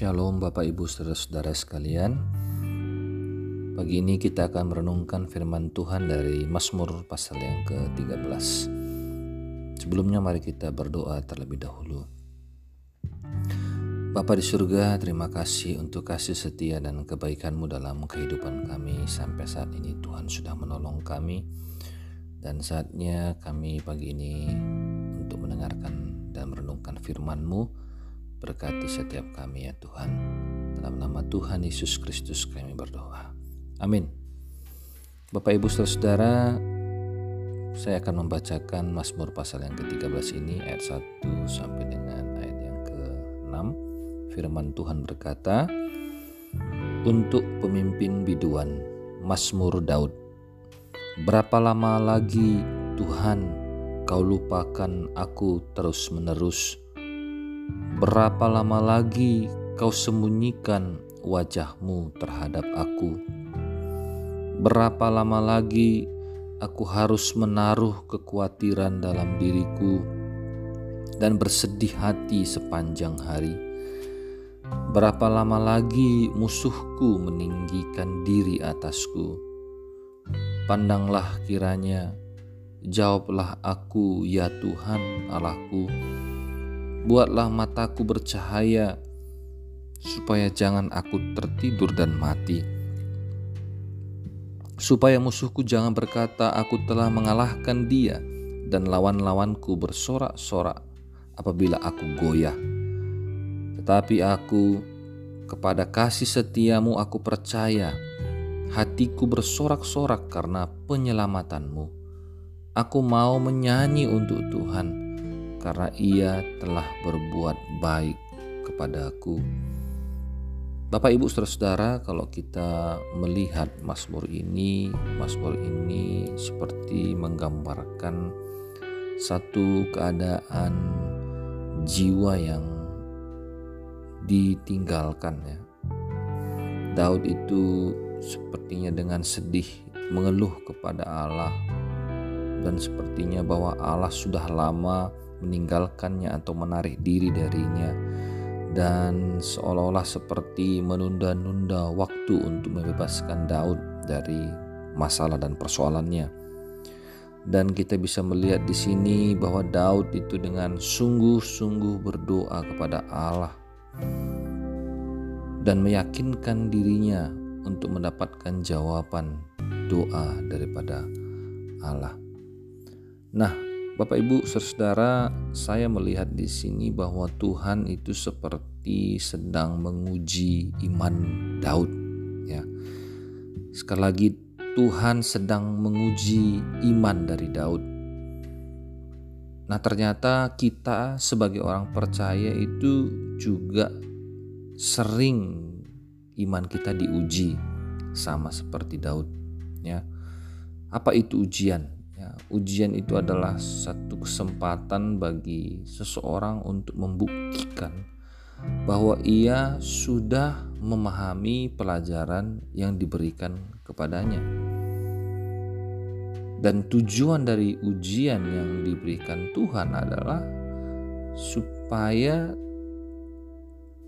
Shalom Bapak Ibu Saudara-saudara sekalian. Pagi ini kita akan merenungkan firman Tuhan dari Mazmur pasal yang ke-13. Sebelumnya mari kita berdoa terlebih dahulu. Bapa di surga, terima kasih untuk kasih setia dan kebaikan-Mu dalam kehidupan kami sampai saat ini Tuhan sudah menolong kami dan saatnya kami pagi ini untuk mendengarkan dan merenungkan firman-Mu Berkati setiap kami ya Tuhan. Dalam nama Tuhan Yesus Kristus kami berdoa. Amin. Bapak Ibu Saudara, saya akan membacakan Mazmur pasal yang ke-13 ini ayat 1 sampai dengan ayat yang ke-6. Firman Tuhan berkata, Untuk pemimpin biduan, Mazmur Daud. Berapa lama lagi Tuhan kau lupakan aku terus-menerus? Berapa lama lagi kau sembunyikan wajahmu terhadap aku? Berapa lama lagi aku harus menaruh kekhawatiran dalam diriku dan bersedih hati sepanjang hari? Berapa lama lagi musuhku meninggikan diri atasku? Pandanglah kiranya, jawablah aku, ya Tuhan Allahku Buatlah mataku bercahaya, supaya jangan aku tertidur dan mati. Supaya musuhku jangan berkata, "Aku telah mengalahkan dia," dan lawan-lawanku bersorak-sorak apabila aku goyah. Tetapi aku, kepada kasih setiamu, aku percaya. Hatiku bersorak-sorak karena penyelamatanmu. Aku mau menyanyi untuk Tuhan karena ia telah berbuat baik kepadaku. Bapak Ibu Saudara-saudara, kalau kita melihat Mazmur ini, Mazmur ini seperti menggambarkan satu keadaan jiwa yang ditinggalkan ya. Daud itu sepertinya dengan sedih mengeluh kepada Allah dan sepertinya bahwa Allah sudah lama meninggalkannya atau menarik diri darinya dan seolah-olah seperti menunda-nunda waktu untuk membebaskan Daud dari masalah dan persoalannya. Dan kita bisa melihat di sini bahwa Daud itu dengan sungguh-sungguh berdoa kepada Allah dan meyakinkan dirinya untuk mendapatkan jawaban doa daripada Allah. Nah, Bapak Ibu Saudara, saya melihat di sini bahwa Tuhan itu seperti sedang menguji iman Daud ya. Sekali lagi Tuhan sedang menguji iman dari Daud. Nah, ternyata kita sebagai orang percaya itu juga sering iman kita diuji sama seperti Daud ya. Apa itu ujian? Ujian itu adalah satu kesempatan bagi seseorang untuk membuktikan bahwa ia sudah memahami pelajaran yang diberikan kepadanya. Dan tujuan dari ujian yang diberikan Tuhan adalah supaya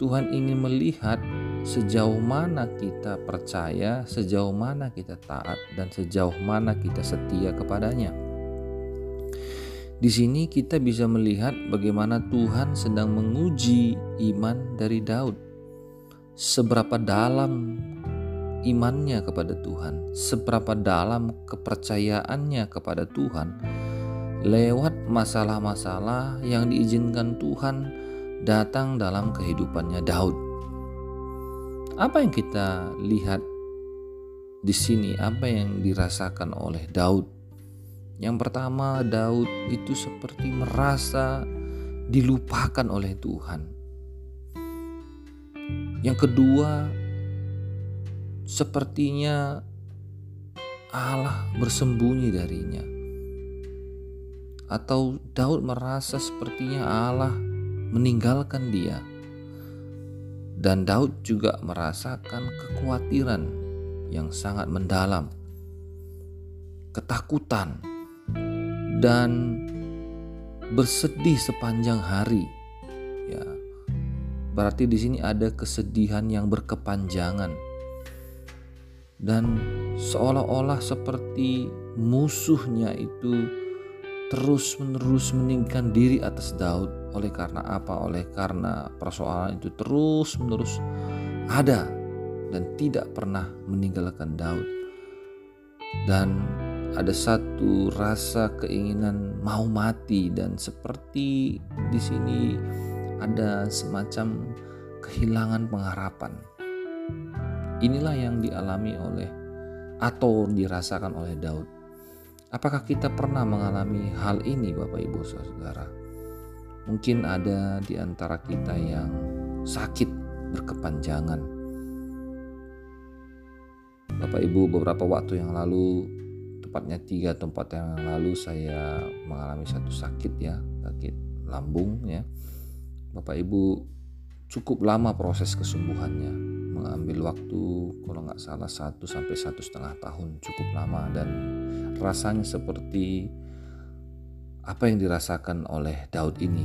Tuhan ingin melihat sejauh mana kita percaya, sejauh mana kita taat, dan sejauh mana kita setia kepadanya. Di sini kita bisa melihat bagaimana Tuhan sedang menguji iman dari Daud. Seberapa dalam imannya kepada Tuhan, seberapa dalam kepercayaannya kepada Tuhan lewat masalah-masalah yang diizinkan Tuhan datang dalam kehidupannya Daud. Apa yang kita lihat di sini? Apa yang dirasakan oleh Daud? Yang pertama, Daud itu seperti merasa dilupakan oleh Tuhan. Yang kedua, sepertinya Allah bersembunyi darinya. Atau Daud merasa sepertinya Allah meninggalkan dia. Dan Daud juga merasakan kekhawatiran yang sangat mendalam, ketakutan, dan bersedih sepanjang hari. Ya, berarti di sini ada kesedihan yang berkepanjangan dan seolah-olah seperti musuhnya itu terus-menerus meninggikan diri atas Daud oleh karena apa? Oleh karena persoalan itu terus-menerus ada dan tidak pernah meninggalkan Daud. Dan ada satu rasa keinginan mau mati dan seperti di sini ada semacam kehilangan pengharapan Inilah yang dialami oleh atau dirasakan oleh Daud. Apakah kita pernah mengalami hal ini Bapak Ibu Saudara? Mungkin ada di antara kita yang sakit berkepanjangan. Bapak Ibu beberapa waktu yang lalu tepatnya tiga tempat yang lalu saya mengalami satu sakit ya sakit lambung ya. Bapak Ibu cukup lama proses kesembuhannya. Mengambil waktu kalau nggak salah satu sampai satu setengah tahun cukup lama. Dan rasanya seperti apa yang dirasakan oleh Daud ini?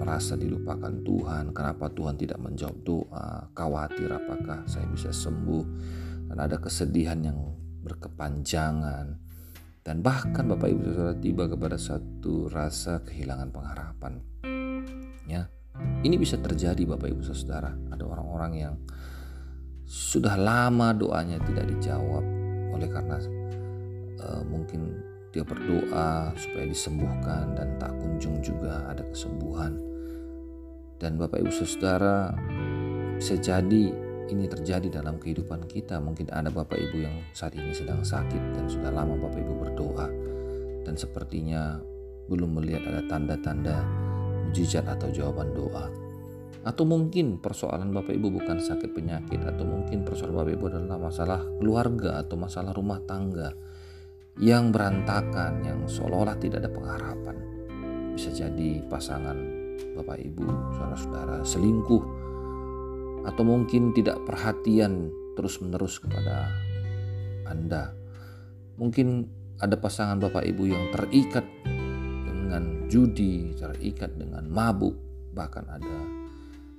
Merasa dilupakan Tuhan? Kenapa Tuhan tidak menjawab doa? Khawatir apakah saya bisa sembuh? Dan ada kesedihan yang berkepanjangan. Dan bahkan Bapak Ibu Saudara tiba kepada satu rasa kehilangan pengharapan. Ya ini bisa terjadi Bapak Ibu Saudara. Ada orang-orang yang sudah lama doanya tidak dijawab. Oleh karena uh, mungkin dia berdoa supaya disembuhkan dan tak kunjung juga ada kesembuhan. Dan Bapak Ibu Saudara bisa jadi ini terjadi dalam kehidupan kita. Mungkin ada Bapak Ibu yang saat ini sedang sakit dan sudah lama Bapak Ibu berdoa. Dan sepertinya belum melihat ada tanda-tanda mujizat atau jawaban doa. Atau mungkin persoalan Bapak Ibu bukan sakit penyakit atau mungkin persoalan Bapak Ibu adalah masalah keluarga atau masalah rumah tangga yang berantakan yang seolah-olah tidak ada pengharapan. Bisa jadi pasangan Bapak Ibu, saudara-saudara selingkuh atau mungkin tidak perhatian terus-menerus kepada Anda. Mungkin ada pasangan Bapak Ibu yang terikat dengan judi, terikat dengan mabuk, bahkan ada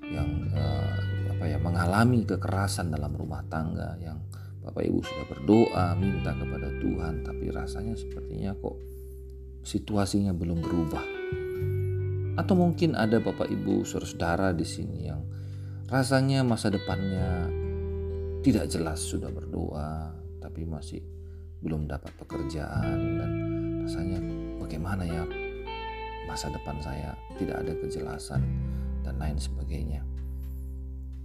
yang uh, apa ya mengalami kekerasan dalam rumah tangga yang Bapak Ibu sudah berdoa minta kepada Tuhan tapi rasanya sepertinya kok situasinya belum berubah. Atau mungkin ada Bapak Ibu saudara di sini yang rasanya masa depannya tidak jelas sudah berdoa tapi masih belum dapat pekerjaan dan rasanya bagaimana ya masa depan saya tidak ada kejelasan dan lain sebagainya.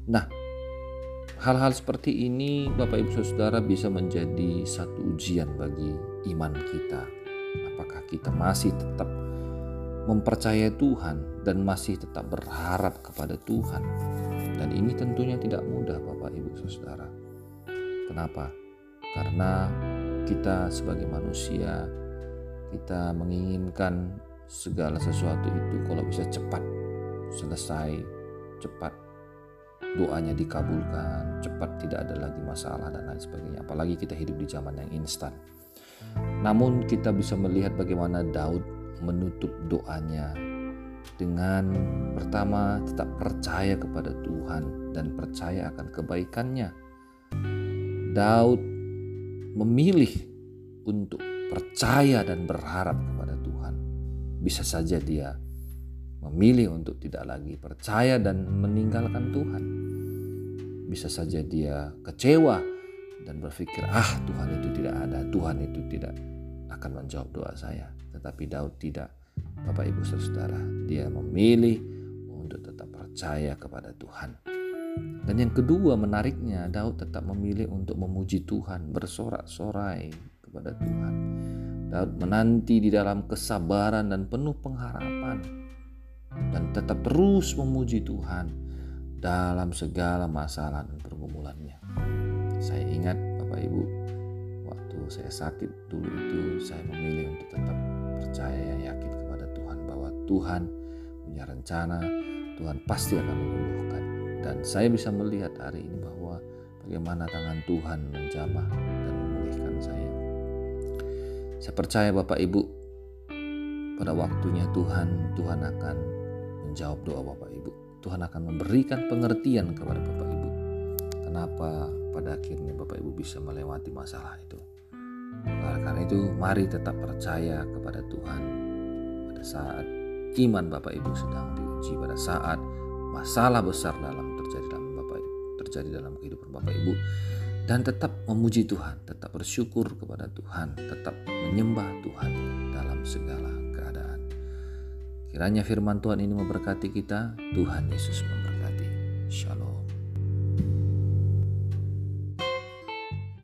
Nah, hal-hal seperti ini Bapak Ibu Saudara bisa menjadi satu ujian bagi iman kita. Apakah kita masih tetap mempercayai Tuhan dan masih tetap berharap kepada Tuhan? Dan ini tentunya tidak mudah Bapak Ibu Saudara. Kenapa? Karena kita sebagai manusia kita menginginkan segala sesuatu itu kalau bisa cepat selesai cepat doanya dikabulkan cepat tidak ada lagi masalah dan lain sebagainya. Apalagi kita hidup di zaman yang instan. Namun kita bisa melihat bagaimana Daud menutup doanya dengan pertama tetap percaya kepada Tuhan dan percaya akan kebaikannya. Daud memilih untuk percaya dan berharap kepada Tuhan. Bisa saja dia memilih untuk tidak lagi percaya dan meninggalkan Tuhan. Bisa saja dia kecewa dan berpikir, "Ah, Tuhan itu tidak ada, Tuhan itu tidak akan menjawab doa saya." Tetapi Daud tidak. Bapak Ibu Saudara, dia memilih untuk tetap percaya kepada Tuhan. Dan yang kedua menariknya, Daud tetap memilih untuk memuji Tuhan, bersorak-sorai kepada Tuhan. Daud menanti di dalam kesabaran dan penuh pengharapan dan tetap terus memuji Tuhan dalam segala masalah dan pergumulannya. Saya ingat Bapak Ibu, waktu saya sakit dulu itu saya memilih untuk tetap percaya yakin kepada Tuhan bahwa Tuhan punya rencana, Tuhan pasti akan menyembuhkan. Dan saya bisa melihat hari ini bahwa bagaimana tangan Tuhan menjamah dan memulihkan saya. Saya percaya Bapak Ibu, pada waktunya Tuhan, Tuhan akan menjawab doa Bapak Ibu. Tuhan akan memberikan pengertian kepada Bapak Ibu. Kenapa pada akhirnya Bapak Ibu bisa melewati masalah itu. Oleh karena itu, mari tetap percaya kepada Tuhan pada saat iman Bapak Ibu sedang diuji, pada saat masalah besar dalam terjadi dalam Bapak Ibu, terjadi dalam kehidupan Bapak Ibu dan tetap memuji Tuhan, tetap bersyukur kepada Tuhan, tetap menyembah Tuhan dalam segala keadaan. Kiranya firman Tuhan ini memberkati kita. Tuhan Yesus memberkati. Shalom.